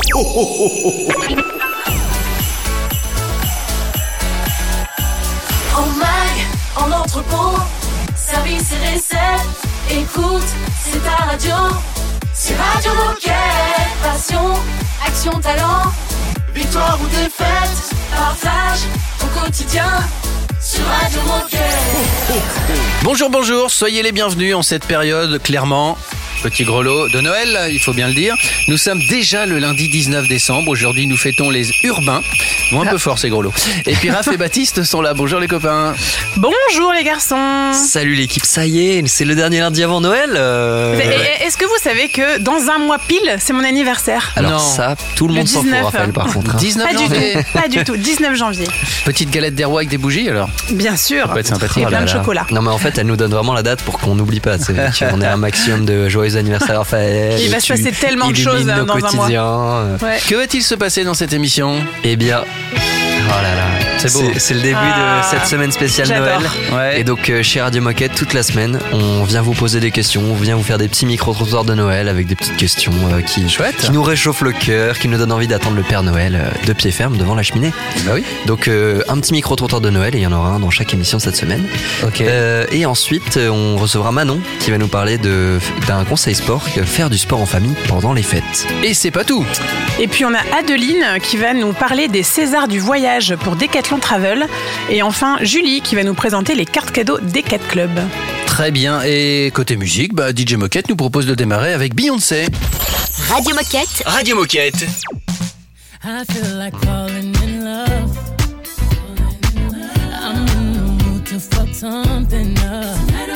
En mag, en entrepôt, service et recette. Écoute, c'est ta radio. C'est Radio Moquette. Passion, action, talent. Victoire ou défaite, partage au quotidien sur Radio Moquette. Bonjour, bonjour, soyez les bienvenus en cette période, clairement. Petit grelot de Noël, il faut bien le dire. Nous sommes déjà le lundi 19 décembre. Aujourd'hui, nous fêtons les urbains. Bon, un peu fort ces grelots. Et puis Raph et Baptiste sont là. Bonjour les copains. Bonjour les garçons Salut l'équipe, ça y est, c'est le dernier lundi avant Noël. euh, Et- et- Est-ce que vous savez que dans un mois pile, c'est mon anniversaire Alors Non. ça, tout le Le monde s'en fout, 19. Raphaël, par contre. hein. 19 Pas du janvier. tout, pas du tout. 19 janvier. Petite galette des rois avec des bougies alors. Bien sûr. Ça peut être sympathique. Et Oh plein là de chocolat. Non mais en fait, elle nous donne vraiment la date pour qu'on n'oublie pas. Qu'on ait un maximum de joyeux anniversaire Raphaël. Il va se passer tellement de choses, hein, dans un mois. Ouais. Que va-t-il se passer dans cette émission? Eh bien, oh là là, C'est beau. C'est le début Ah, de cette semaine spéciale. Noël. Ouais. Et donc euh, chez Radio Moquette, toute la semaine, on vient vous poser des questions, on vient vous faire des petits micro-trottoirs de Noël avec des petites questions euh, qui, Chouette. qui nous réchauffent le cœur, qui nous donnent envie d'attendre le Père Noël euh, de pied ferme devant la cheminée. Bah oui. Donc euh, un petit micro-trottoir de Noël, et il y en aura un dans chaque émission cette semaine. Euh, et ensuite, on recevra Manon qui va nous parler d'un conseil sport, faire du sport en famille pendant les fêtes. Et c'est pas tout. Et puis on a Adeline qui va nous parler des Césars du voyage pour Decathlon Travel. Et enfin Julie qui va nous présenter les cartes cadeaux Decat Club. Très bien. Et côté musique, bah, DJ Moquette nous propose de démarrer avec Beyoncé. Radio Moquette. Radio Moquette. I feel like falling in love. I'm in the mood to fuck something up.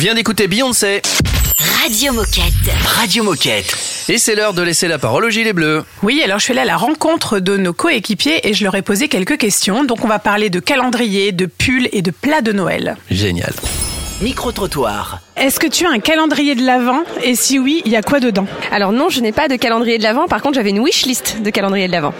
Vient d'écouter Beyoncé. Radio Moquette. Radio Moquette. Et c'est l'heure de laisser la parole au gilet bleu. Oui, alors je suis allée à la rencontre de nos coéquipiers et je leur ai posé quelques questions. Donc on va parler de calendrier, de pulls et de plats de Noël. Génial. Micro-trottoir. Est-ce que tu as un calendrier de l'Avent Et si oui, il y a quoi dedans Alors non, je n'ai pas de calendrier de l'Avent. Par contre, j'avais une wish list de calendrier de l'Avent.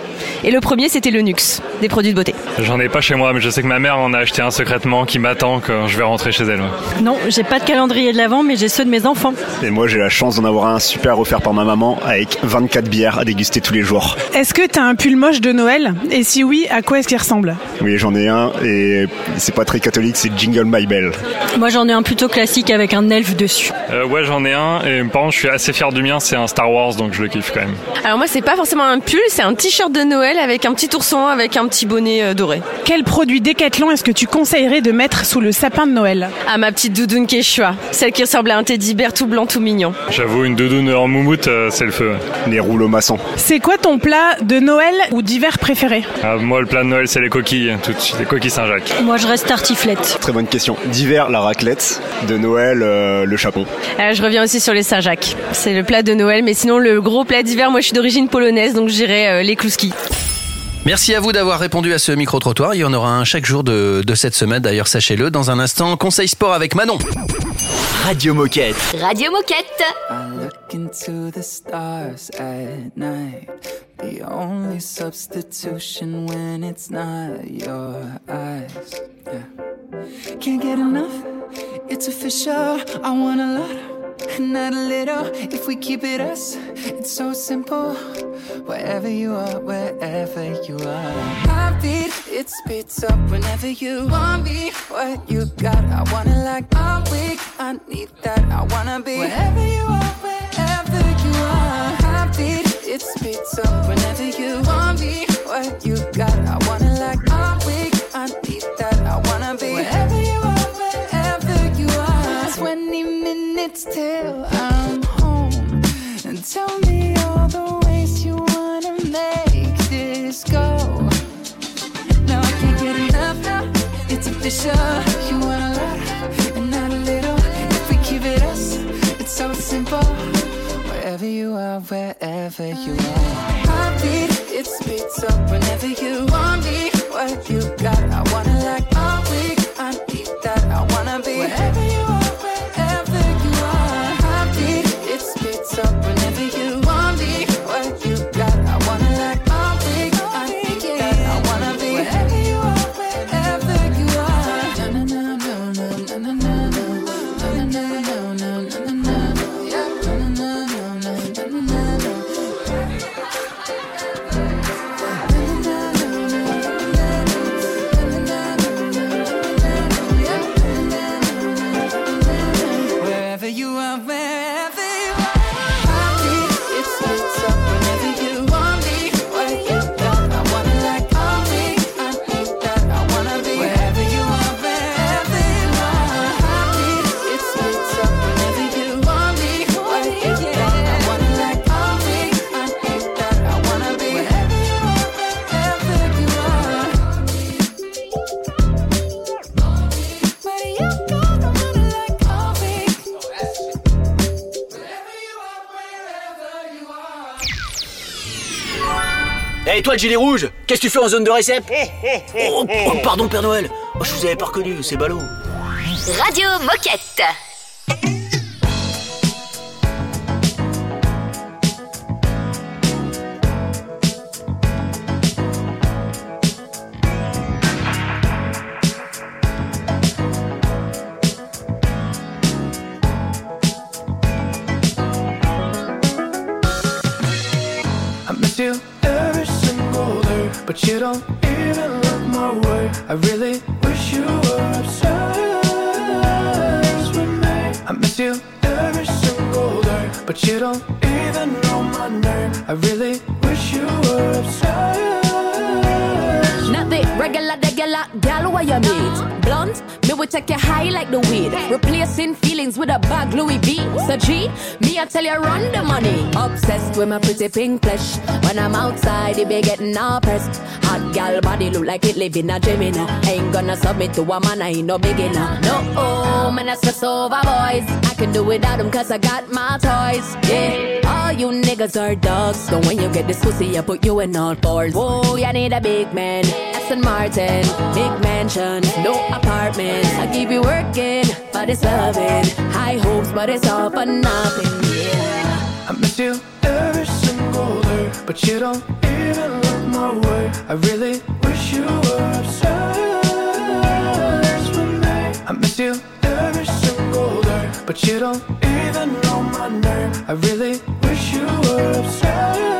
Et le premier, c'était le Nux, des produits de beauté. J'en ai pas chez moi, mais je sais que ma mère en a acheté un secrètement qui m'attend quand je vais rentrer chez elle. ouais. Non, j'ai pas de calendrier de l'avant, mais j'ai ceux de mes enfants. Et moi, j'ai la chance d'en avoir un super offert par ma maman avec 24 bières à déguster tous les jours. Est-ce que tu as un pull moche de Noël Et si oui, à quoi est-ce qu'il ressemble Oui, j'en ai un et c'est pas très catholique, c'est Jingle My Bell. Moi, j'en ai un plutôt classique avec un elfe dessus. Euh, ouais, j'en ai un, et par contre, je suis assez fier du mien, c'est un Star Wars, donc je le kiffe quand même. Alors moi, c'est pas forcément un pull, c'est un t-shirt de Noël avec un petit ourson avec un petit bonnet euh, doré. Quel produit Décathlon est-ce que tu conseillerais de mettre sous le sapin de Noël? Ah, ma petite doudoune Quechua, celle qui ressemble à un teddy bear tout blanc, tout mignon. J'avoue, une doudoune en moumoute, euh, c'est le feu. ouais. Les rouleaux maçons. C'est quoi ton plat de Noël ou d'hiver préféré? Ah, moi, le plat de Noël, c'est les coquilles, tout de suite, les coquilles Saint-Jacques. Moi, je reste tartiflette. Très bonne question. D'hiver, la raclette. De Noël, euh, le chapon. Euh, je reviens aussi sur les Saint-Jacques. C'est le plat de Noël, mais sinon le gros plat d'hiver, moi je suis d'origine polonaise, donc j'irai euh, les klouskis. Merci à vous d'avoir répondu à ce micro-trottoir. Il y en aura un chaque jour de, de cette semaine, d'ailleurs, sachez-le. Dans un instant, conseil sport avec Manon. Radio Moquette. Radio Moquette. I look into the stars at night. The only substitution when it's not your eyes. Yeah. Can't get enough. It's official. I want a lot, not a little. If we keep it us, it's so simple. Wherever you are, wherever you are. Heartbeat, it speeds up whenever you want me. What you got, I wanna like. I'm weak, I need that. I wanna be wherever you are, Speeds up whenever you want me. What you got, I wanna like. I'm weak, I need that. I wanna be wherever you are, wherever you are. 20 minutes till I'm home. And tell me all the ways you wanna make this go. Now I can't get enough now. It's official. You want a lot and not a little. If we keep it us, it's so simple. Wherever you are, wherever you are. Heartbeat, it speeds up whenever you want me. What you got, I wanna like. I'm weak, gilet rouge, qu'est-ce que tu fais en zone de récep oh, oh, pardon Père Noël, oh, je vous avais pas reconnu, c'est ballot. Radio Moquette. Don't even look my way. I really wish you were obsessed with me. I miss you every single day, but you don't even know my name. I really wish you were obsessed. Not the regular, regular gal me what you need. Blunt, me will take you high like the weed. Replacing feelings with a bag Louis V. So G, me I tell you run the money. Obsessed with my pretty pink flesh. When I'm outside, it be getting all pressed. Hot gal body look like it live in a gym, you. Ain't gonna submit to a man, I ain't no beginner. No, oh, man, I stress over boys. I can do without them cause I got my toys. Yeah, all you niggas are dogs. So when you get this pussy, I put you in all fours. Whoa, you need a big man. Aston Martin, big mansion, no apartment. I keep you working, but it's loving. High hopes, but it's all for nothing. Yeah. I miss you every single day, but you don't even look my way. I really wish you were obsessed with me. I miss you every single day, but you don't even know my name. I really wish you were obsessed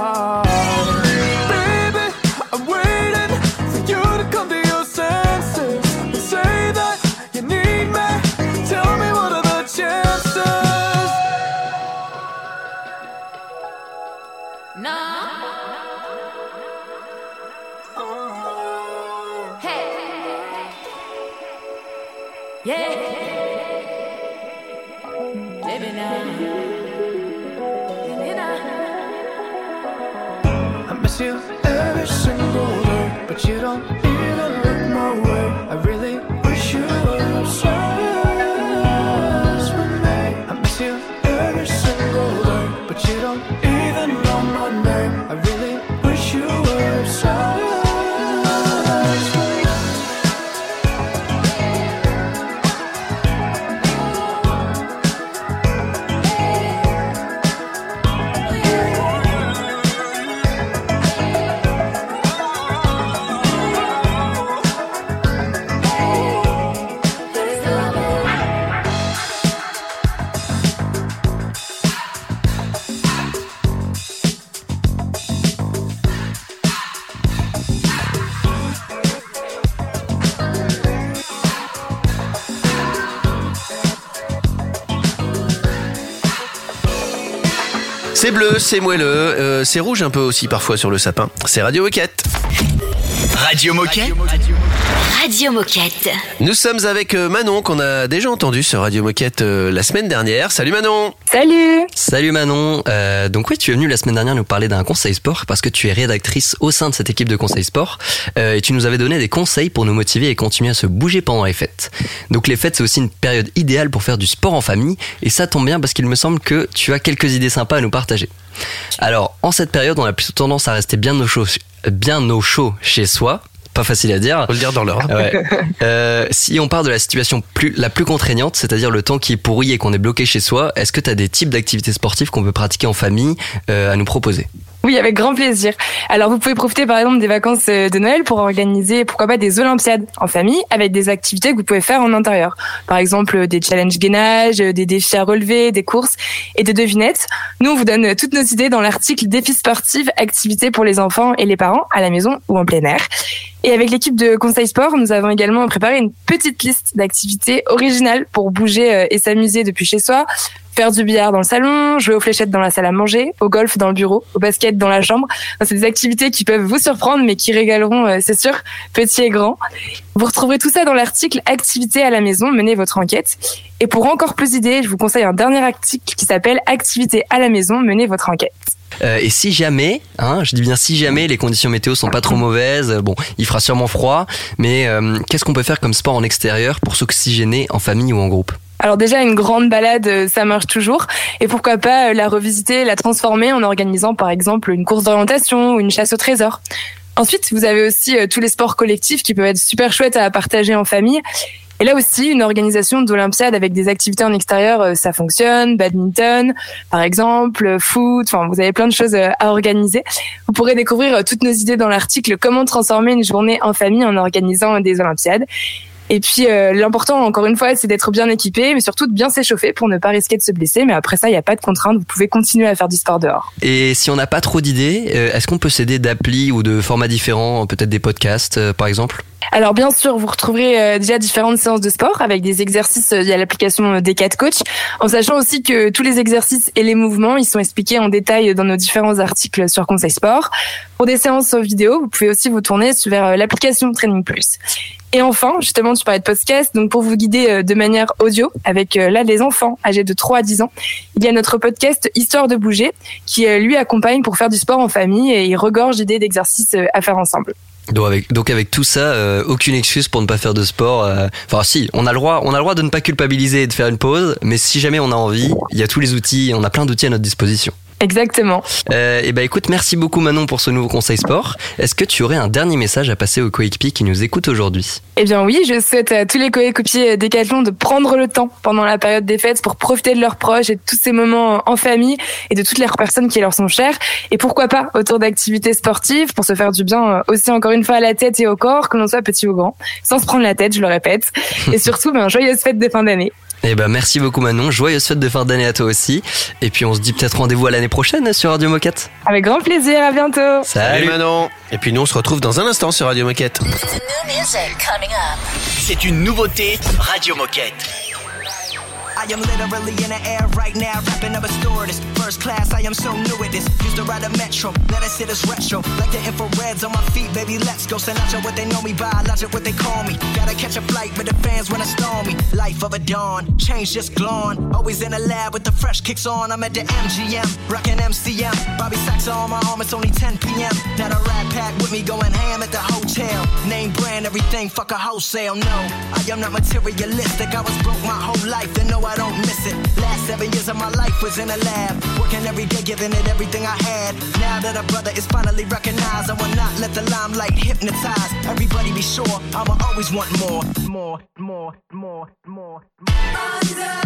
C'est moelleux, euh, c'est rouge un peu aussi parfois sur le sapin. C'est Radio Moquette. Radio Moquette. Radio Moquette. Nous sommes avec euh, Manon qu'on a déjà entendu sur Radio Moquette euh, la semaine dernière. Salut Manon Salut Salut Manon. Euh, donc oui, tu es venue la semaine dernière nous parler d'un conseil sport parce que tu es rédactrice au sein de cette équipe de conseil sport euh, et tu nous avais donné des conseils pour nous motiver et continuer à se bouger pendant les fêtes. Donc les fêtes c'est aussi une période idéale pour faire du sport en famille et ça tombe bien parce qu'il me semble que tu as quelques idées sympas à nous partager. Alors en cette période on a plutôt tendance à rester bien au chaud, bien au chaud chez soi. Pas facile à dire. Faut le dire dans l'ordre. Ouais. Euh, si on part de la situation plus, la plus contraignante, c'est-à-dire le temps qui est pourri et qu'on est bloqué chez soi, est-ce que tu as des types d'activités sportives qu'on peut pratiquer en famille euh, à nous proposer? Oui, avec grand plaisir. Alors, vous pouvez profiter par exemple des vacances euh, de Noël pour organiser, pourquoi pas, des Olympiades en famille avec des activités que vous pouvez faire en intérieur. Par exemple, des challenges gainage, des défis à relever, des courses et des devinettes. Nous, on vous donne toutes nos idées dans l'article Défis sportifs, activités pour les enfants et les parents à la maison ou en plein air. Et avec l'équipe de Conseil Sport, nous avons également préparé une petite liste d'activités originales pour bouger euh, et s'amuser depuis chez soi. Faire du billard dans le salon, jouer aux fléchettes dans la salle à manger, au golf dans le bureau, au basket dans la chambre. C'est des activités qui peuvent vous surprendre, mais qui régaleront, euh, c'est sûr, petits et grands. Vous retrouverez tout ça dans l'article Activités à la maison, menez votre enquête. Et pour encore plus d'idées, je vous conseille un dernier article qui s'appelle Activités à la maison, menez votre enquête. Euh, et si jamais, hein, je dis bien si jamais les conditions météo sont pas trop mauvaises, bon, il fera sûrement froid, mais euh, qu'est-ce qu'on peut faire comme sport en extérieur pour s'oxygéner en famille ou en groupe? Alors déjà, une grande balade, euh, ça marche toujours. Et pourquoi pas euh, la revisiter, la transformer en organisant par exemple une course d'orientation ou une chasse au trésor. Ensuite, vous avez aussi euh, tous les sports collectifs qui peuvent être super chouettes à partager en famille. Et là aussi, une organisation d'Olympiade avec des activités en extérieur, ça fonctionne. Badminton, par exemple, foot, enfin, vous avez plein de choses à organiser. Vous pourrez découvrir toutes nos idées dans l'article Comment transformer une journée en famille en organisant des Olympiades. Et puis euh, l'important, encore une fois, c'est d'être bien équipé, mais surtout de bien s'échauffer pour ne pas risquer de se blesser. Mais après ça, il n'y a pas de contrainte. Vous pouvez continuer à faire du sport dehors. Et si on n'a pas trop d'idées, euh, est-ce qu'on peut s'aider d'applis ou de formats différents, peut-être des podcasts euh, par exemple? Alors bien sûr, vous retrouverez euh, déjà différentes séances de sport avec des exercices euh, via l'application euh, des 4 Coach, en sachant aussi que tous les exercices et les mouvements, ils sont expliqués en détail dans nos différents articles sur Conseil Sport. Pour des séances vidéo, vous pouvez aussi vous tourner vers l'application Training Plus. Et enfin, justement, tu parlais de podcast, donc pour vous guider de manière audio avec là les enfants âgés de 3 à 10 ans, il y a notre podcast Histoire de bouger qui lui accompagne pour faire du sport en famille et il regorge d'idées d'exercices à faire ensemble. Donc avec, donc avec tout ça, euh, aucune excuse pour ne pas faire de sport. euh, Enfin si, on a le droit, on a le droit de ne pas culpabiliser et de faire une pause, mais si jamais on a envie, il y a tous les outils, on a plein d'outils à notre disposition. Exactement. Euh, et ben écoute, merci beaucoup Manon pour ce nouveau conseil sport. Est-ce que tu aurais un dernier message à passer aux coéquipiers qui nous écoutent aujourd'hui? Eh bien oui, je souhaite à tous les coéquipiers Décathlon de prendre le temps pendant la période des fêtes pour profiter de leurs proches et de tous ces moments en famille et de toutes les personnes qui leur sont chères. Et pourquoi pas autour d'activités sportives pour se faire du bien euh, aussi encore une fois à la tête et au corps, que l'on soit petit ou grand, sans se prendre la tête, je le répète. Et surtout, ben, joyeuses fêtes de fin d'année. Eh ben merci beaucoup Manon, joyeuse fête de fin d'année à toi aussi. Et puis on se dit peut-être rendez-vous à l'année prochaine sur Radio Moquette. Avec grand plaisir, à bientôt. Salut Manon. Et puis nous on se retrouve dans un instant sur Radio Moquette. C'est une nouveauté Radio Moquette. I am literally in the air right now, rapping up a stewardess. First class, I am so new at this. Used to ride a metro, let us hit us retro. Like the infrareds on my feet, baby, let's go. Out what they know me by, logic what they call me. Gotta catch a flight with the fans when I storm me. Life of a dawn, change just glowing. Always in the lab with the fresh kicks on. I'm at the MGM, rocking MCM. Bobby Sacks on my arm, it's only 10 p.m. Now the rat pack with me going ham at the hotel. Name brand, everything, fuck a wholesale. No, I am not materialistic. I was broke my whole life, and no, I don't miss it. Last seven years of my life was in a lab, working every day, giving it everything I had. Now that a brother is finally recognized, I will not let the limelight hypnotize. Everybody be sure, I'ma always want more, more, more, more, more. Yeah,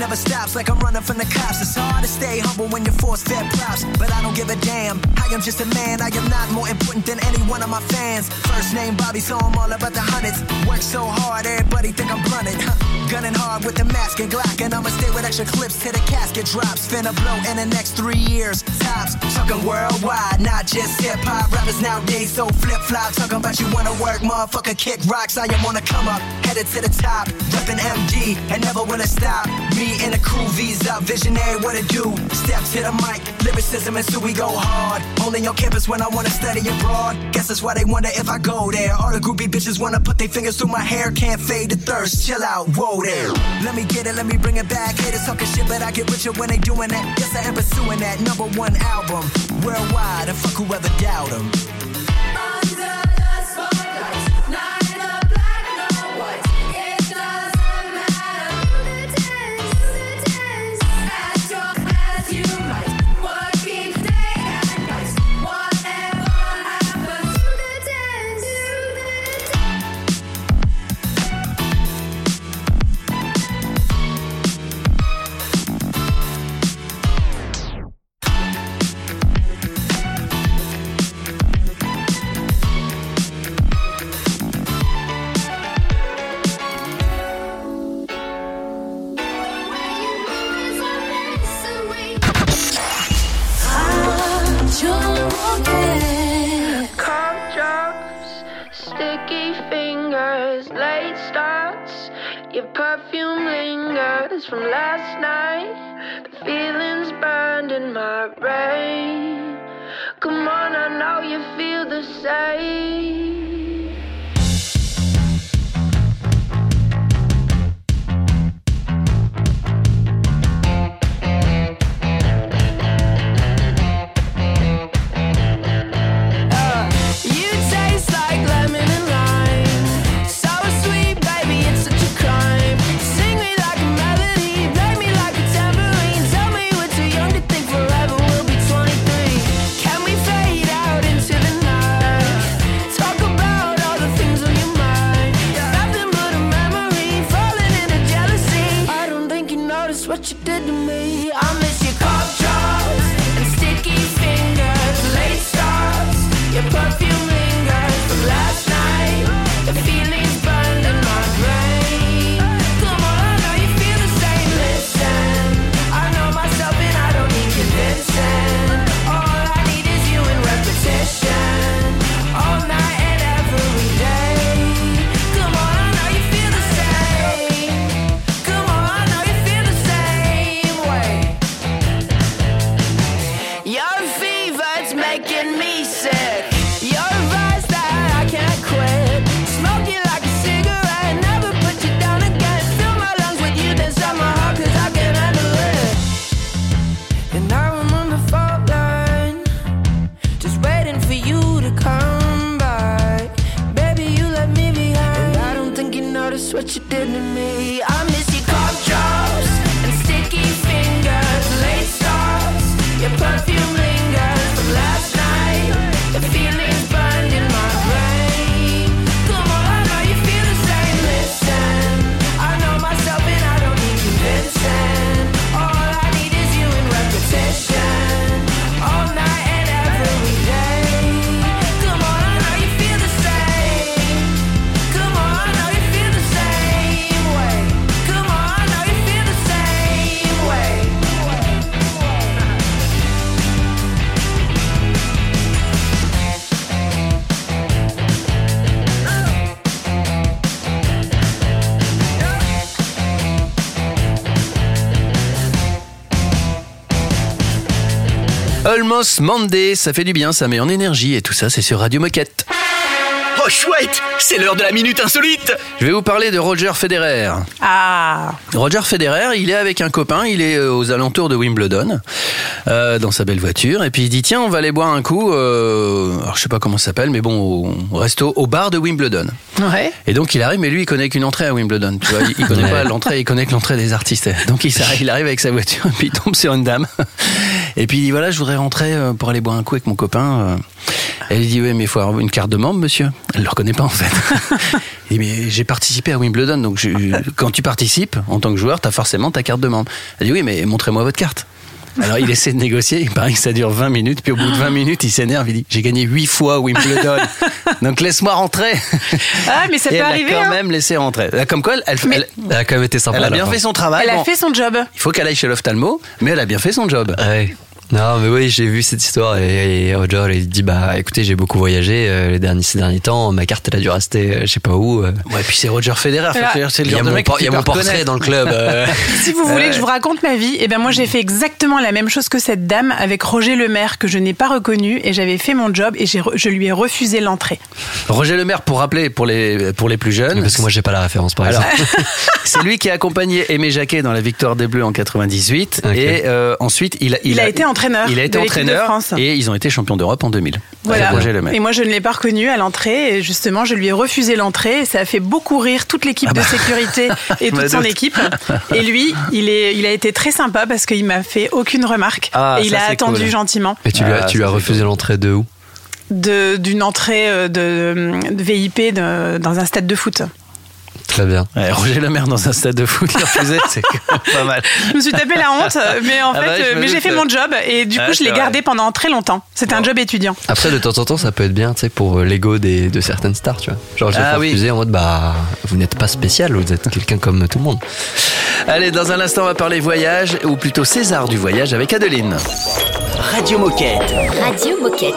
never stops like I'm running from the cops. It's hard to stay humble when you're forced fed props. But I don't give a damn. I am just a man. I am not more important than any one of my fans. First name Bobby, so I'm all about the hundreds. Work so hard, everybody think I'm blunted. Huh. Gunning hard with the mask and Glock. And I'ma stay with extra clips till the casket drops. Finna blow in the next three years. Tops, talking worldwide, not just hip hop. Rappers nowadays so flip flop. Talking about you wanna work, motherfucker, kick rocks. I am on the come up, headed to the top. Reppin' MD and never wanna stop. Me and the crew, V's up, visionary, what it do? Step to the mic, lyricism and so we go hard. Only on campus when I wanna study abroad. Guess that's why they wonder if I go there. All the groupie bitches wanna put their fingers through my hair. Can't fade the thirst, chill out, whoa there. Let me get it, let me bring it back. Haters talking shit, but I get richer when they doing that. Yes, I am pursuing that number one album worldwide, and fuck whoever doubt 'em. What you did to me. Almost Monday, ça fait du bien, ça met en énergie et tout ça, c'est sur Radio Moquette. Oh chouette, c'est l'heure de la minute insolite. Je vais vous parler de Roger Federer. Ah Roger Federer, il est avec un copain, il est euh, aux alentours de Wimbledon, euh, dans sa belle voiture, et puis il dit tiens, on va aller boire un coup, euh, alors je sais pas comment ça s'appelle, mais bon, au, au resto, au bar de Wimbledon. Ouais. Et donc il arrive, mais lui il connaît qu'une entrée à Wimbledon. Tu vois, il, il connaît Ouais. pas l'entrée, il connaît que l'entrée des artistes. Donc il, il arrive avec sa voiture, et puis il tombe sur une dame. Et puis il dit voilà, je voudrais rentrer pour aller boire un coup avec mon copain. Elle lui dit oui, mais il faut avoir une carte de membre, monsieur. Elle le reconnaît pas en fait. Il dit mais j'ai participé à Wimbledon, donc je- quand tu participes en tant que joueur, t'as forcément ta carte de membre. Elle dit oui, mais montrez-moi votre carte. Alors il essaie de négocier, il paraît que ça dure 20 minutes, puis au bout de 20 minutes, il s'énerve, il dit j'ai gagné 8 fois Wimbledon, donc laisse-moi rentrer. Ah, mais ça Et peut elle arriver. l'a quand hein. même laissé rentrer. Comme quoi, elle, elle, elle- Elle a quand même été sympa. elle a bien fait son travail. Elle a fait son job. Il faut qu'elle aille chez l'ophtalmo, mais elle a bien fait son job. Ouais. Non, mais oui, j'ai vu cette histoire et, et Roger il dit bah écoutez, j'ai beaucoup voyagé euh, les derniers ces derniers temps, ma carte elle a dû rester euh, je sais pas où. euh. Ouais, puis c'est Roger Federer. C'est le Il y a genre de mon, mec il y a mon portrait dans le club. Si vous voulez que je vous raconte ma vie, eh ben moi j'ai fait exactement la même chose que cette dame avec Roger Lemaire que je n'ai pas reconnu et j'avais fait mon job et je lui ai refusé l'entrée. Roger Lemaire, pour rappeler pour les, pour les plus jeunes. Parce que moi j'ai pas la référence par Alors, exemple. c'est lui qui a accompagné Aimé Jacquet dans la victoire des Bleus en 98. Ok. Et euh, ensuite, il a, Il a été entraîneur Il a été de l'équipe de entraîneur France. et ils ont été champions d'Europe en 2000. Voilà. Avec Roger Lemaire. Et moi je ne l'ai pas reconnu à l'entrée et justement je lui ai refusé l'entrée et ça a fait beaucoup rire toute l'équipe Ah bah. de sécurité et Bah, toute son équipe. Et lui, il, est, il a été très sympa parce qu'il m'a fait aucune remarque Ah, et il a attendu cool. gentiment Et tu lui as, Ah, tu lui as refusé l'entrée de où? De- d'une entrée euh, de, de VIP de- dans un stade de foot. Très bien. Ouais, Roger Lemaire dans un stade de foot, c'est quand même pas mal. Je me suis tapé la honte, mais en Ah fait, bah, je euh, mais j'ai fait mon job et du coup, je l'ai gardé pendant très longtemps. C'était un job étudiant. Après de temps en temps ça peut être bien tu sais pour euh, l'ego des de certaines stars tu vois. Genre j'ai Ah oui. refusé en mode bah vous n'êtes pas spécial, vous êtes quelqu'un comme tout le monde. Allez, dans un instant, on va parler voyage, ou plutôt César du voyage avec Adeline. Radio Moquette. Radio Moquette.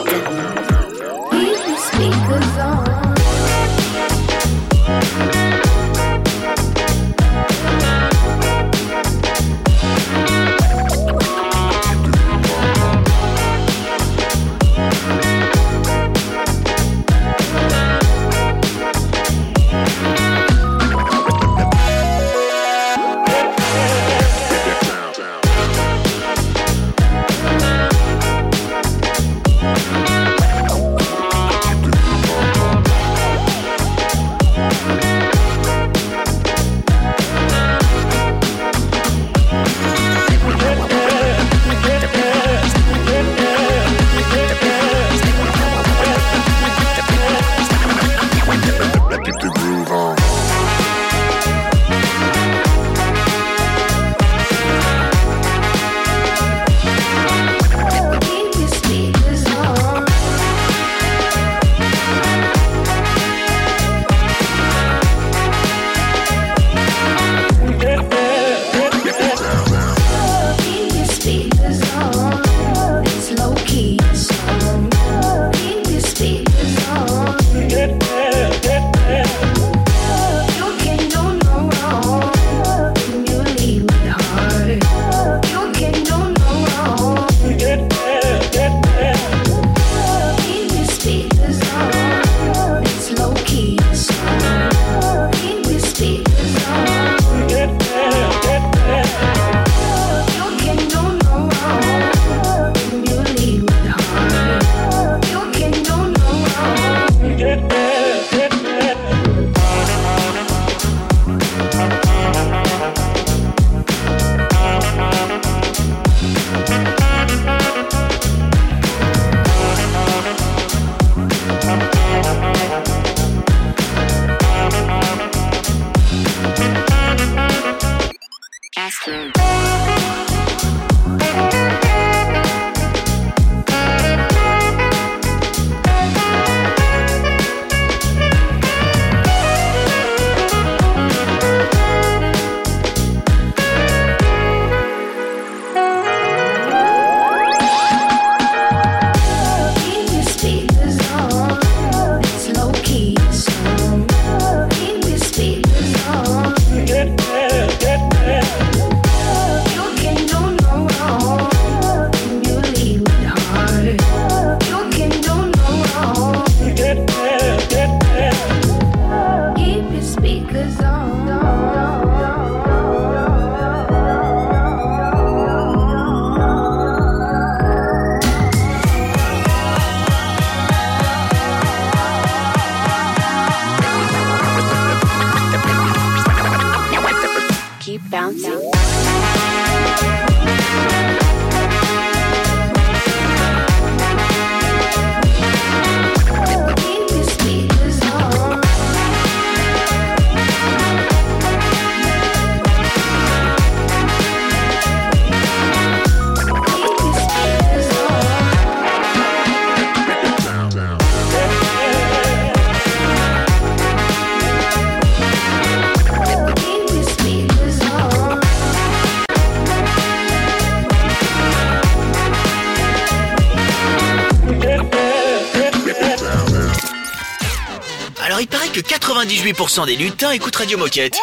98% des lutins écoutent Radio Moquette.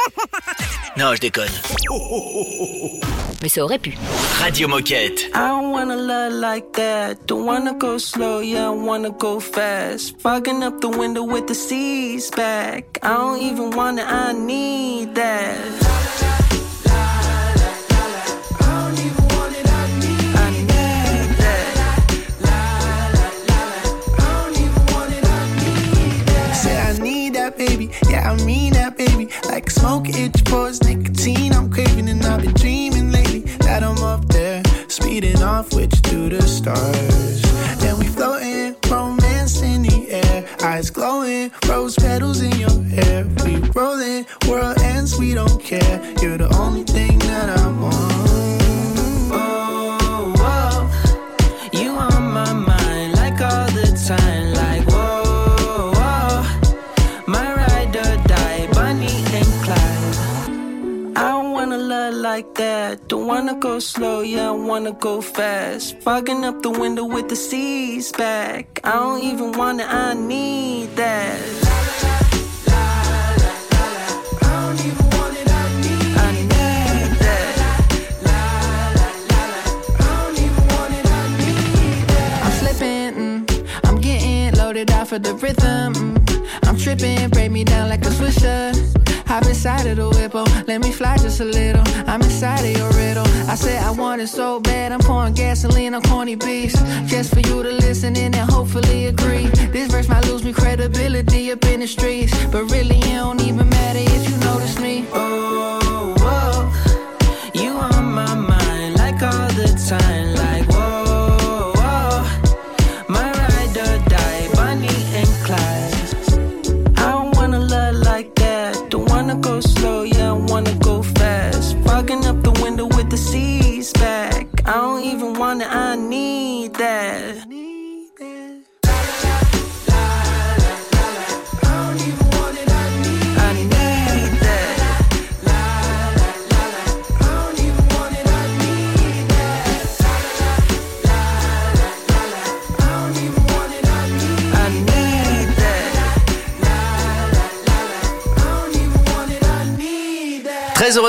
Non, je déconne. Mais ça aurait pu. Radio Moquette. I don't wanna love like that. Don't wanna go slow, yeah, I wanna go fast. Fogging up the window with the seas back. I don't even wanna, I need that. Baby. Like smoke itch pores, nicotine I'm craving, and I've been dreaming lately that I'm up there, speeding off with you to the stars. Then we floating, romance in the air, eyes glowing, rose petals in your hair. We rolling, world ends, we don't care. You're the only like that. Don't wanna go slow, yeah, I wanna go fast. Fogging up the window with the seas back. I don't even wanna, I need that. Mm. I'm getting loaded off of the rhythm. mm. I'm tripping, break me down like a swisher. Hop inside of the whip, oh, let me fly just a little. I'm inside of your riddle. I said I want it so bad, I'm pouring gasoline on corny beats. Just for you to listen in and hopefully agree. This verse might lose me credibility up in the streets. But really, it don't even matter if you notice me. Oh, whoa.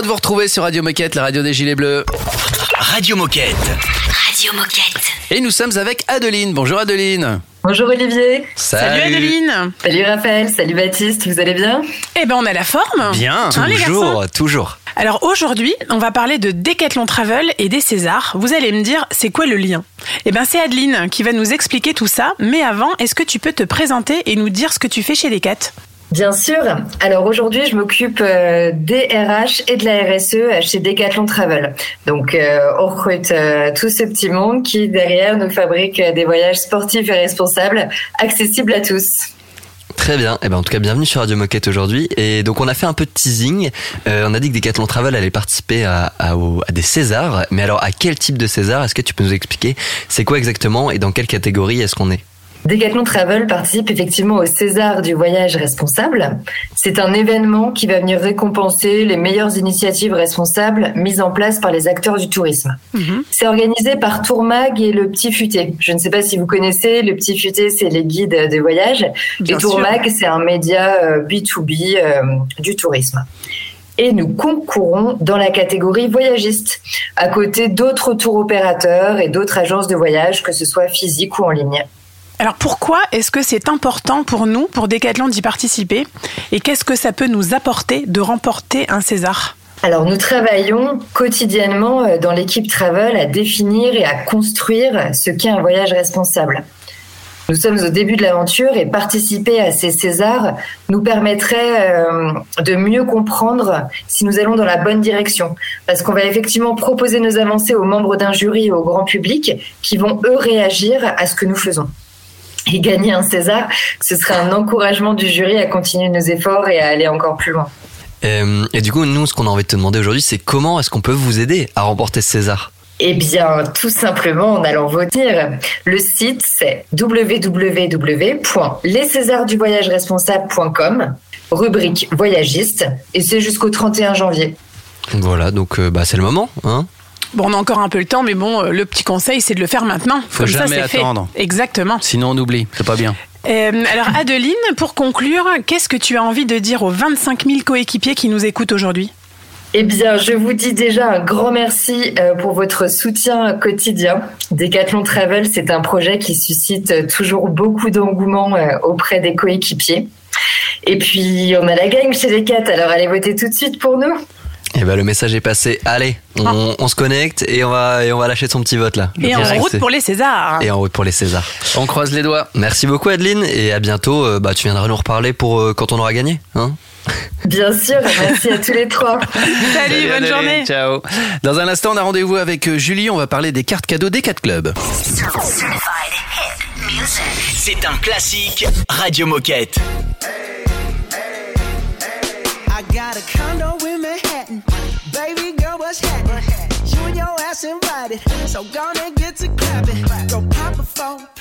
Heureux de vous retrouver sur Radio Moquette, la radio des Gilets Bleus. Radio Moquette. Radio Moquette. Et nous sommes avec Adeline. Bonjour Adeline. Bonjour Olivier. Salut. Adeline. Salut Raphaël, salut Baptiste, vous allez bien? Eh ben on a la forme. Bien, Hein, les toujours, toujours. Alors aujourd'hui, on va parler de Decathlon Travel et des Césars. Vous allez me dire, c'est quoi le lien? Eh ben c'est Adeline qui va nous expliquer tout ça. Mais avant, est-ce que tu peux te présenter et nous dire ce que tu fais chez Decat Bien sûr. Alors aujourd'hui, je m'occupe euh, des RH et de la RSE chez Decathlon Travel. Donc euh, on recrute euh, tout ce petit monde qui derrière nous fabrique des voyages sportifs et responsables accessibles à tous. Très bien. Eh ben, en tout cas, bienvenue sur Radio Moquette aujourd'hui. Et donc, on a fait un peu de teasing. On a dit que Decathlon Travel allait participer à, à des Césars. Mais alors, à quel type de César Est-ce que tu peux nous expliquer C'est quoi exactement et dans quelle catégorie est-ce qu'on est? Decathlon Travel participe effectivement au César du voyage responsable. C'est un événement qui va venir récompenser les meilleures initiatives responsables mises en place par les acteurs du tourisme. C'est organisé par Tourmag et le Petit Futé. Je ne sais pas si vous connaissez, le Petit Futé, c'est les guides de voyage. Bien et Tourmag, c'est un média euh, B2B euh, du tourisme. Et nous concourons dans la catégorie voyagiste, à côté d'autres tours opérateurs et d'autres agences de voyage, que ce soit physique ou en ligne. Alors pourquoi est-ce que c'est important pour nous, pour Decathlon, d'y participer Et qu'est-ce que ça peut nous apporter de remporter un César? Alors nous travaillons quotidiennement euh, dans l'équipe Travel à définir et à construire ce qu'est un voyage responsable. Nous sommes au début de l'aventure et participer à ces Césars nous permettrait euh, de mieux comprendre si nous allons dans la bonne direction. Parce qu'on va effectivement proposer nos avancées aux membres d'un jury et au grand public qui vont, eux, réagir à ce que nous faisons. Et gagner un César, ce serait un encouragement du jury à continuer nos efforts et à aller encore plus loin. Euh, Et du coup, nous, ce qu'on a envie de te demander aujourd'hui, c'est comment est-ce qu'on peut vous aider à remporter ce César? Eh bien, tout simplement en allant voter. Le site, c'est www.lescésarsduvoyageresponsable.com, rubrique voyagiste, et c'est jusqu'au 31 janvier. Voilà, donc euh, bah, c'est le moment. Hein Bon, on a encore un peu le temps, mais bon, euh, le petit conseil, c'est de le faire maintenant. Faut Comme ça, jamais fait. attendre. Exactement. Sinon, on oublie. C'est pas bien. Euh, alors Adeline, pour conclure, qu'est-ce que tu as envie de dire aux 25 000 coéquipiers qui nous écoutent aujourd'hui? Eh bien, je vous dis déjà un grand merci euh, pour votre soutien quotidien. Decathlon Travel, c'est un projet qui suscite toujours beaucoup d'engouement auprès des coéquipiers. Et puis, on a la gang chez Decat, alors allez voter tout de suite pour nous. Et ben le message est passé. Allez, on, on se connecte et on va et on va lâcher son petit vote là. Et en route pour les Césars. Et en route pour les Césars. On croise les doigts. Merci beaucoup Adeline et à bientôt. Euh, Bah tu viendras nous reparler pour euh, quand on aura gagné, hein Bien sûr, merci à tous les trois. Salut, bonne Adeline, journée. Ciao. Dans un instant, on a rendez-vous avec euh, Julie. On va parler des cartes cadeaux des 4 clubs. C'est un classique Radio Moquette. I got a condo. Baby girl, what's happening? You and your ass invited. So gonna get to clapping. Go pop a plan.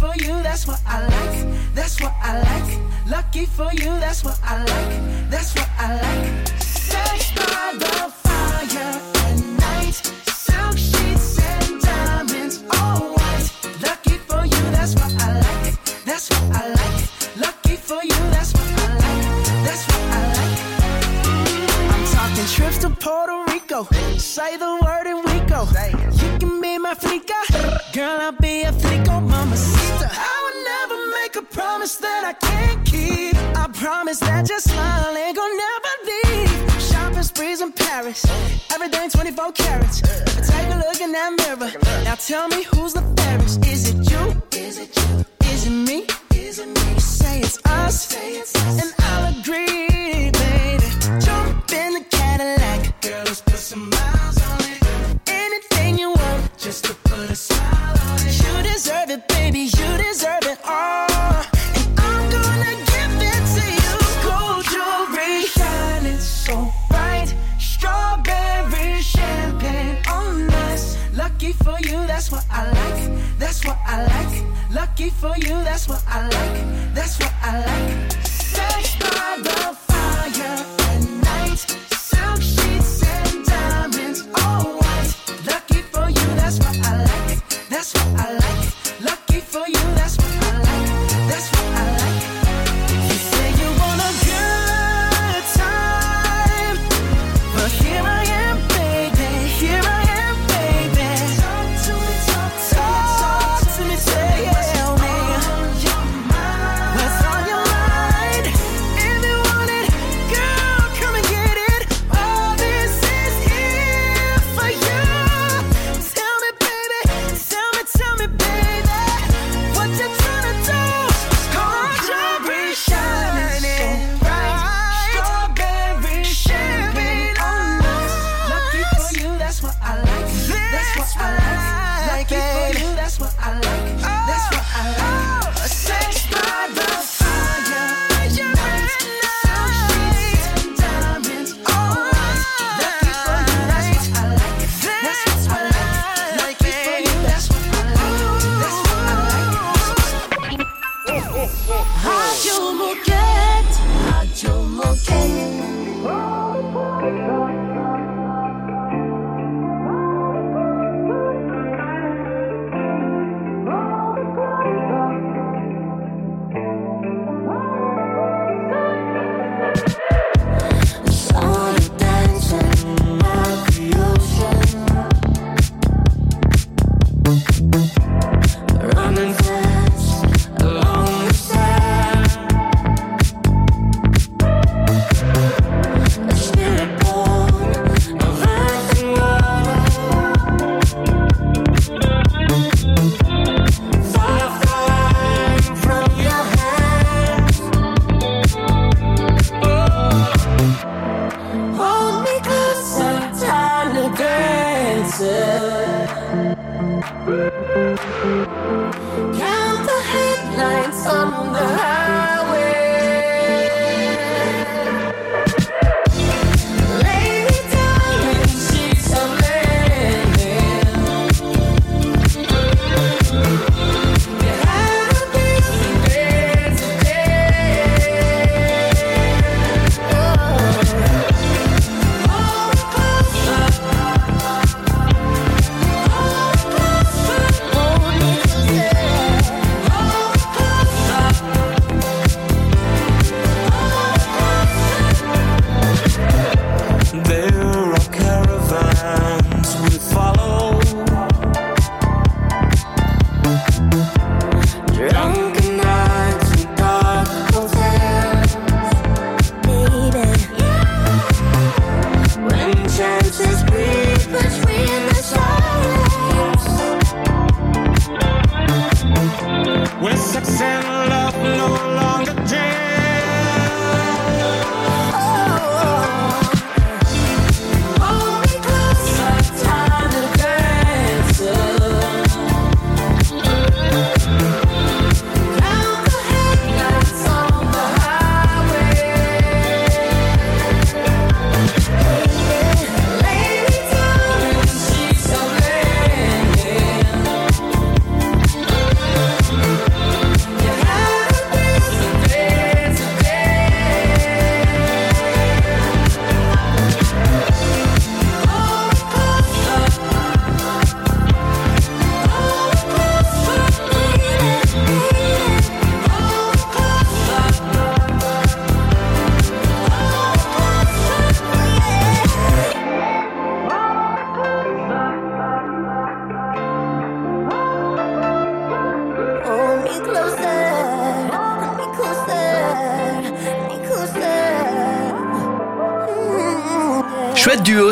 for you, that's what I like. That's what I like. Lucky for you, that's what I like. That's what I like. Sex by the fire at night. Silk sheets and diamonds, all white. Lucky for you, that's what I like. That's what I like. Lucky for you, that's what I like. That's what I like. I'm talking trips to Puerto Rico. Say the word and we go. Can be my flica. Girl, I'll be a flico, mamacita. I would never make a promise that I can't keep. I promise that your smile ain't gonna never leave. Shopping sprees in Paris. Everything 24 carats. Take a look in that mirror. Now tell me who's the fairest. Is it you? Is it you? Is it me? Is it me? You say it's us. And I'll agree, baby. Jump in the Cadillac. Girl, let's put some miles just to put a smile on it. You deserve it, baby. You deserve it all. And I'm gonna give it to you. Gold jewelry shining so bright. Strawberry champagne on us. Lucky for you, that's what I like. That's what I like. Lucky for you, that's what I like.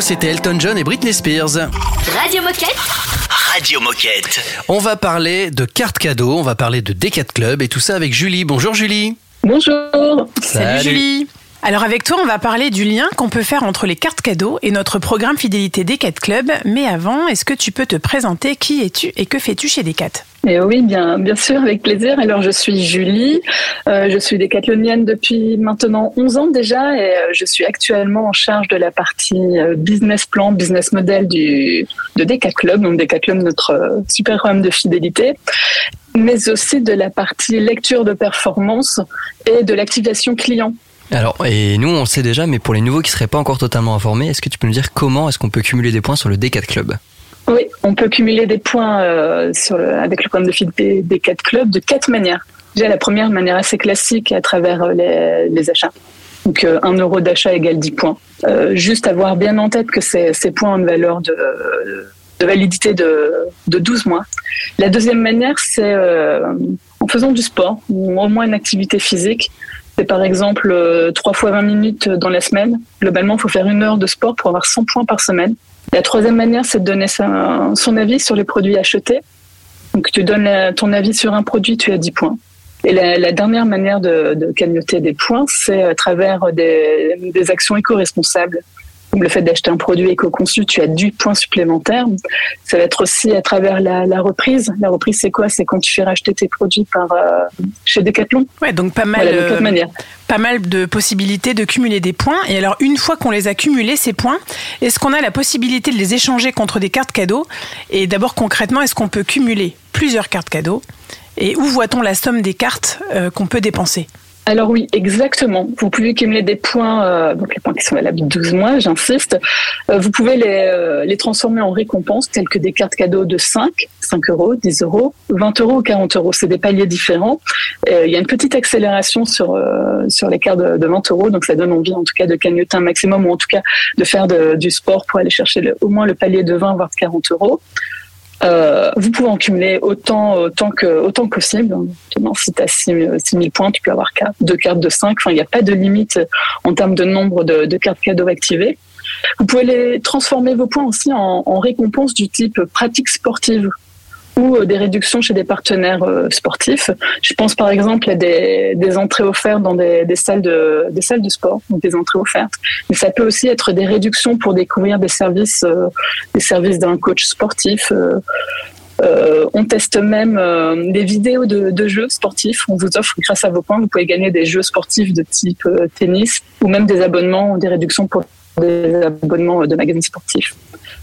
C'était Elton John et Britney Spears. Radio Moquette Radio Moquette. On va parler de cartes cadeaux, on va parler de Decat Club et tout ça avec Julie. Bonjour Julie. Bonjour. Salut. Salut Julie. Alors avec toi, on va parler du lien qu'on peut faire entre les cartes cadeaux et notre programme fidélité Decat Club. Mais avant, est-ce que tu peux te présenter? Qui es-tu et que fais-tu chez Decat Et oui, bien, bien sûr, avec plaisir. Alors, je suis Julie, euh, je suis décathlonienne depuis maintenant 11 ans déjà et euh, je suis actuellement en charge de la partie euh, business plan, business model du, de Decat Club, donc Decat Club, notre super programme de fidélité, mais aussi de la partie lecture de performance et de l'activation client. Alors, et nous, on sait déjà, mais pour les nouveaux qui seraient pas encore totalement informés, est-ce que tu peux nous dire comment est-ce qu'on peut cumuler des points sur le D4 Club? Oui, on peut cumuler des points euh, avec le programme de fidélité des quatre clubs de quatre manières. Déjà, la première manière assez classique à travers euh, les, achats. Donc, euh, un euro d'achat égale 10 points. Euh, juste avoir bien en tête que ces, points ont une valeur de, validité de, de 12 mois. La deuxième manière, c'est euh, en faisant du sport ou au moins une activité physique. C'est par exemple euh, 3 fois 20 minutes dans la semaine. Globalement, il faut faire une heure de sport pour avoir 100 points par semaine. La troisième manière, c'est de donner son avis sur les produits achetés. Donc, tu donnes ton avis sur un produit, tu as 10 points. Et la, dernière manière de, de cagnotter des points, c'est à travers des actions éco-responsables. Le fait d'acheter un produit éco-conçu, tu as 10 points supplémentaires. Ça va être aussi à travers la, la reprise. La reprise, c'est quoi? C'est quand tu fais racheter tes produits par euh, chez Decathlon. Ouais, donc pas mal, Voilà, de quatre euh, manières. pas mal de possibilités de cumuler des points. Et alors, une fois qu'on les a cumulés, ces points, est-ce qu'on a la possibilité de les échanger contre des cartes cadeaux? Et d'abord, concrètement, est-ce qu'on peut cumuler plusieurs cartes cadeaux? Et où voit-on la somme des cartes euh, qu'on peut dépenser? Alors oui, exactement. Vous pouvez cumuler des points, euh, donc les points qui sont valables 12 mois, j'insiste. Euh, vous pouvez les, euh, transformer en récompenses, telles que des cartes cadeaux de 5, 5 euros, 10 euros, 20 euros ou 40 euros. C'est des paliers différents. Euh, Il y a une petite accélération sur, euh, sur les cartes de, de 20 euros, donc ça donne envie en tout cas de cagnotter un maximum ou en tout cas de faire du sport pour aller chercher au moins le palier de 20 voire de 40 euros. Euh, vous pouvez en cumuler autant, autant que autant que possible. Maintenant, si tu as 6 000 points, tu peux avoir quatre- deux cartes de 5. Enfin, il n'y a pas de limite en termes de nombre de, de cartes cadeaux activées. Vous pouvez les transformer vos points aussi en, en récompenses du type pratique sportive ou euh, des réductions chez des partenaires euh, sportifs. Je pense par exemple à des, entrées offertes dans des, salles de salles de sport, donc des entrées offertes. Mais ça peut aussi être des réductions pour découvrir des services euh, des services d'un coach sportif. On teste même des vidéos de, jeux sportifs. On vous offre, grâce à vos points, vous pouvez gagner des jeux sportifs de type tennis ou même des abonnements, des réductions pour des abonnements de magazines sportifs.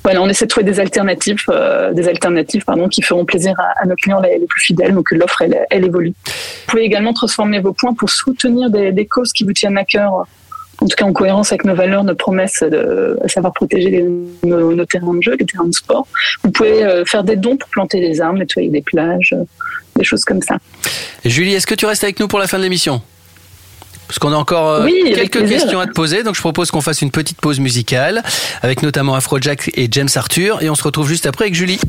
Voilà, on essaie de trouver des alternatives, euh, des alternatives pardon, qui feront plaisir à, nos clients les, plus fidèles. Donc l'offre, elle, évolue. Vous pouvez également transformer vos points pour soutenir des, causes qui vous tiennent à cœur en tout cas en cohérence avec nos valeurs, nos promesses, de, à savoir protéger nos, terrains de jeu, les terrains de sport. Vous pouvez euh, faire des dons pour planter des arbres, nettoyer des plages, euh, des choses comme ça. Julie, est-ce que tu restes avec nous pour la fin de l'émission? Parce qu'on a encore euh, Oui, quelques questions à te poser, donc je propose qu'on fasse une petite pause musicale avec notamment Afrojack et James Arthur, et on se retrouve juste après avec Julie.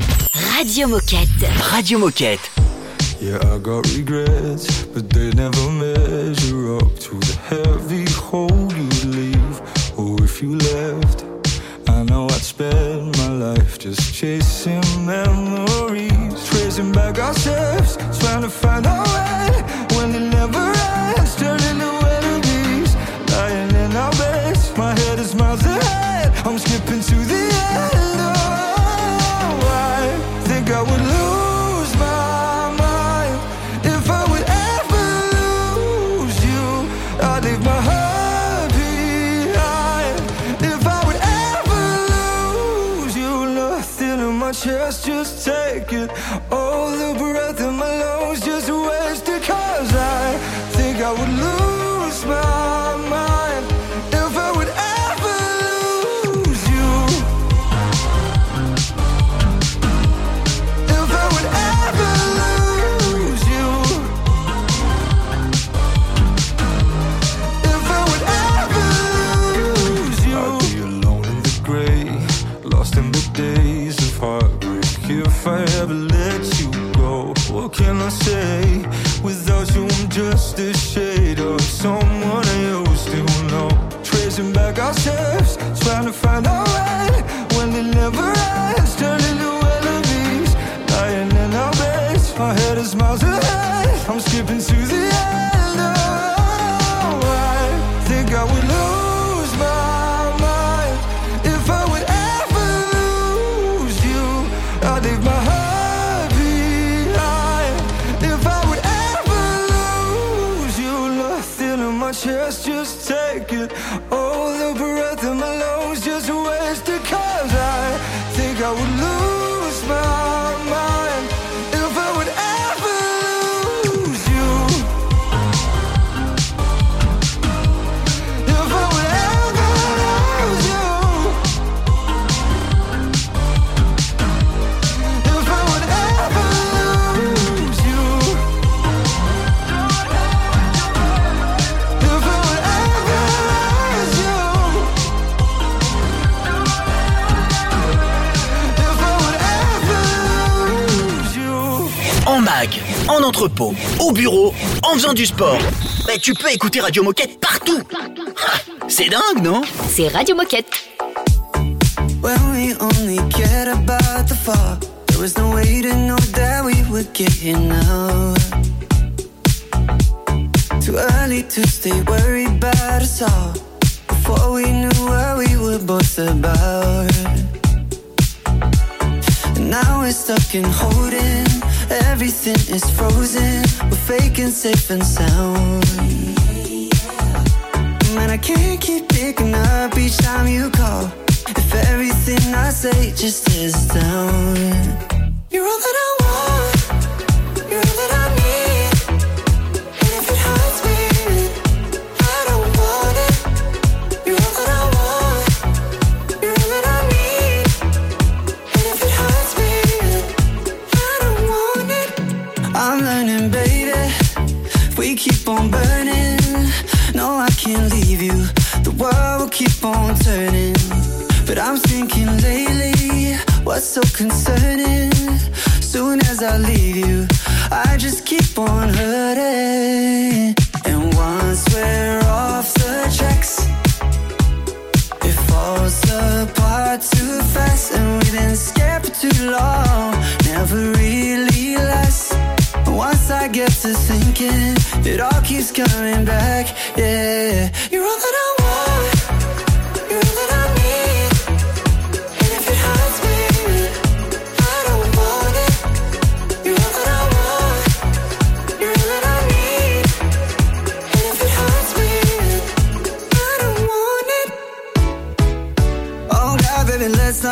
Radio Moquette. Radio Moquette. Yeah, I got regrets, but they never measure up to the heavy hold you leave. Oh, if you left, I know I'd spend my life just chasing memories, tracing back our steps, trying to find our way If I ever let you go, what can I say? Without you, I'm just a shade of someone I used to know. Tracing back our steps, trying to find our way when it never ends, turning to enemies, lying in our beds. My head is miles ahead, I'm skipping to entrepôt, au bureau, en faisant du sport. Bah, tu peux écouter Radio Moquette partout. Ah, C'est dingue, non? C'est Radio Moquette. When we only cared about the fall, there was no way to know that we would get here now. Too early to stay worried about us all. Before we knew what we were both about. And now we're stuck in holding. Everything is frozen. We're faking safe and sound. Man, I can't keep picking up each time you call. If everything I say just is down. You're all that I thinking lately? What's so concerning? Soon as I leave you, I just keep on hurting. And once we're off the tracks, it falls apart too fast. And we then skip too long, never really lasts. Once I get to thinking, it all keeps coming back. Yeah, you're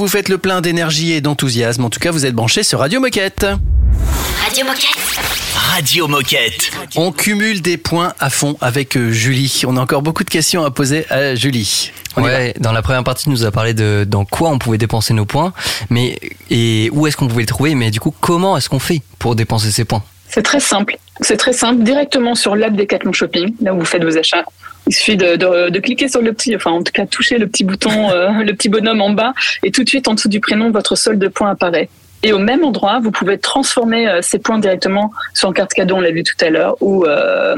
Vous faites le plein d'énergie et d'enthousiasme. En tout cas, vous êtes branchés sur Radio Moquette. Radio Moquette. Radio Moquette. On cumule des points à fond avec euh, Julie. On a encore beaucoup de questions à poser à Julie. On y Ouais, dans la première partie, tu nous a parlé de dans quoi on pouvait dépenser nos points, mais et où est-ce qu'on pouvait les trouver, mais du coup, comment est-ce qu'on fait pour dépenser ces points? C'est très simple. C'est très simple. Directement sur l'app Decathlon Shopping, là où vous faites vos achats. Il suffit de, de- de cliquer sur le petit, enfin en tout cas toucher le petit bouton, euh, le petit bonhomme en bas, et tout de suite en dessous du prénom, votre solde de points apparaît. Et au même endroit, vous pouvez transformer euh, ces points directement sur une carte cadeau, on l'a vu tout à l'heure, ou euh,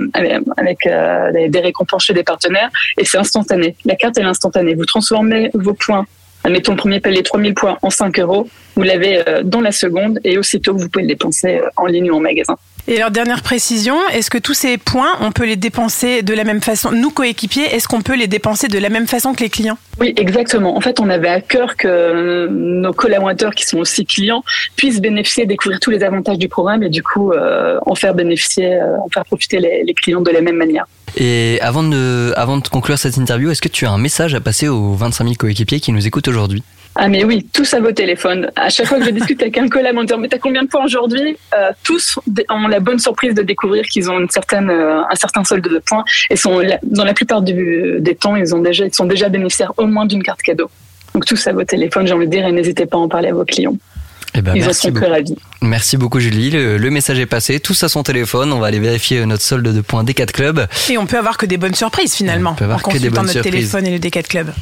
avec, euh, des- récompenses chez des partenaires, et c'est instantané. La carte est instantanée. Vous transformez vos points, admettons le premier palier 3000 points en 5 euros, vous l'avez euh, dans la seconde, et aussitôt vous pouvez le dépenser euh, en ligne ou en magasin. Et alors, dernière précision, est-ce que tous ces points, on peut les dépenser de la même façon Nous, coéquipiers, est-ce qu'on peut les dépenser de la même façon que les clients? Oui, exactement. En fait, on avait à cœur que euh, nos collaborateurs, qui sont aussi clients, puissent bénéficier, découvrir tous les avantages du programme et du coup euh, en faire bénéficier, euh, en faire profiter les, les clients de la même manière. Et avant de, avant de conclure cette interview, est-ce que tu as un message à passer aux 25 000 coéquipiers qui nous écoutent aujourd'hui? Ah mais oui, tous à vos téléphones. À chaque fois que je discute avec un collaborateur, mais t'as combien de points aujourd'hui? Euh, Tous ont la bonne surprise de découvrir qu'ils ont une certaine, euh, un certain solde de points et sont dans la plupart du- des temps, ils ont déjà, ils sont déjà bénéficiaires au moins d'une carte cadeau. Donc tous à vos téléphones, j'ai envie de dire, et n'hésitez pas à en parler à vos clients. Eh ben, ils en merci sont beaucoup. ravis. Merci beaucoup Julie, le, le message est passé, tous à son téléphone, on va aller vérifier notre solde de points des 4 clubs. Et on peut avoir que des bonnes surprises finalement peut avoir en que des consultant bonnes notre surprises. téléphone et le D4 Club.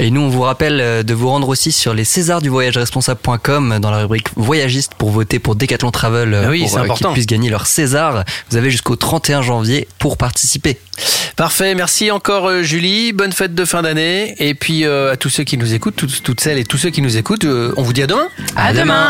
Et nous, on vous rappelle euh, de vous rendre aussi sur les Césars du voyage responsable.com dans la rubrique voyagiste pour voter pour Decathlon Travel euh, Ah oui, pour c'est euh, qu'ils important. puissent gagner leur César. Vous avez jusqu'au 31 janvier pour participer. Parfait, merci encore euh, Julie, bonne fête de fin d'année et puis euh, à tous ceux qui nous écoutent, toutes, toutes celles et tous ceux qui nous écoutent, euh, on vous dit à demain. À, demain.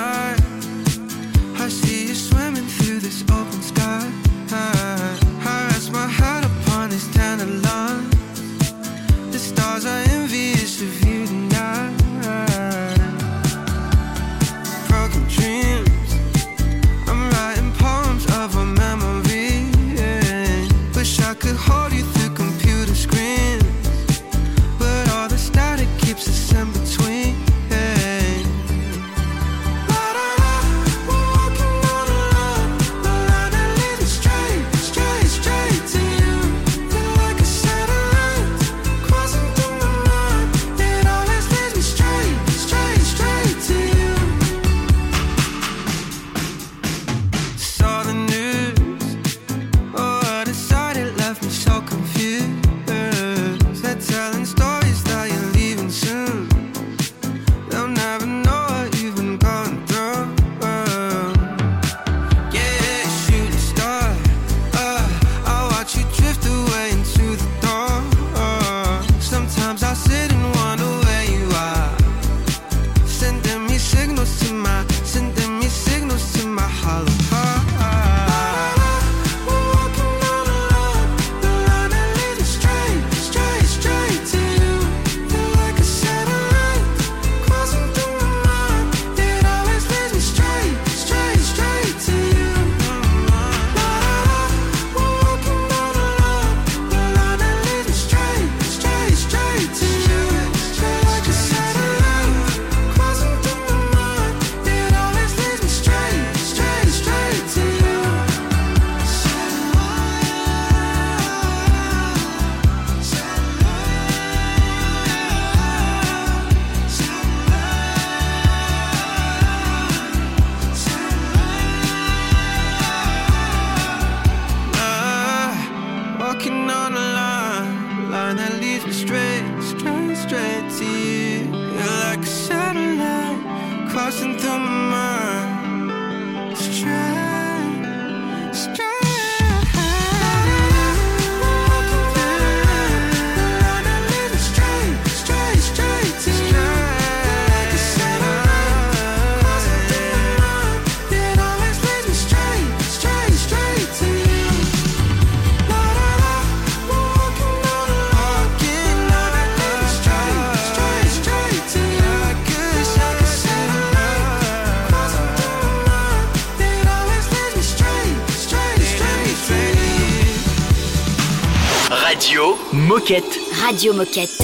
Radio Moquette.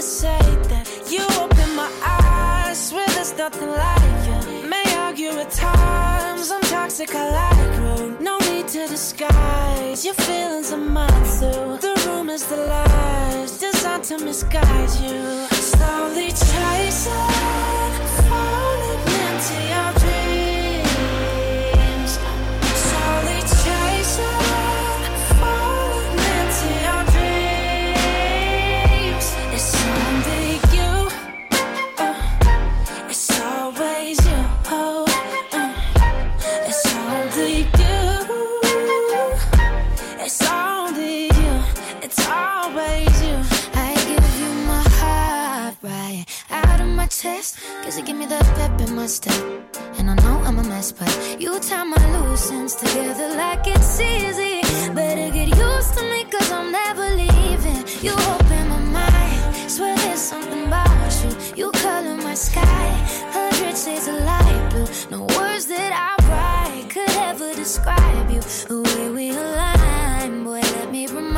Say that you open my eyes. Swear there's nothing like you. May argue at times, I'm toxic, I like rude. No need to disguise. Your feelings are mine too. The rumors, the lies, designed to misguide you. Slowly chasing, Cause you give me the pep in my step. And I know I'm a mess, but you tie my loose ends together like it's easy. Better get used to me cause I'm never leaving. You open my mind. Swear there's something about you. You color my sky. Hundred shades of light blue. No words that I write could ever describe you. The way we align, boy, let me remind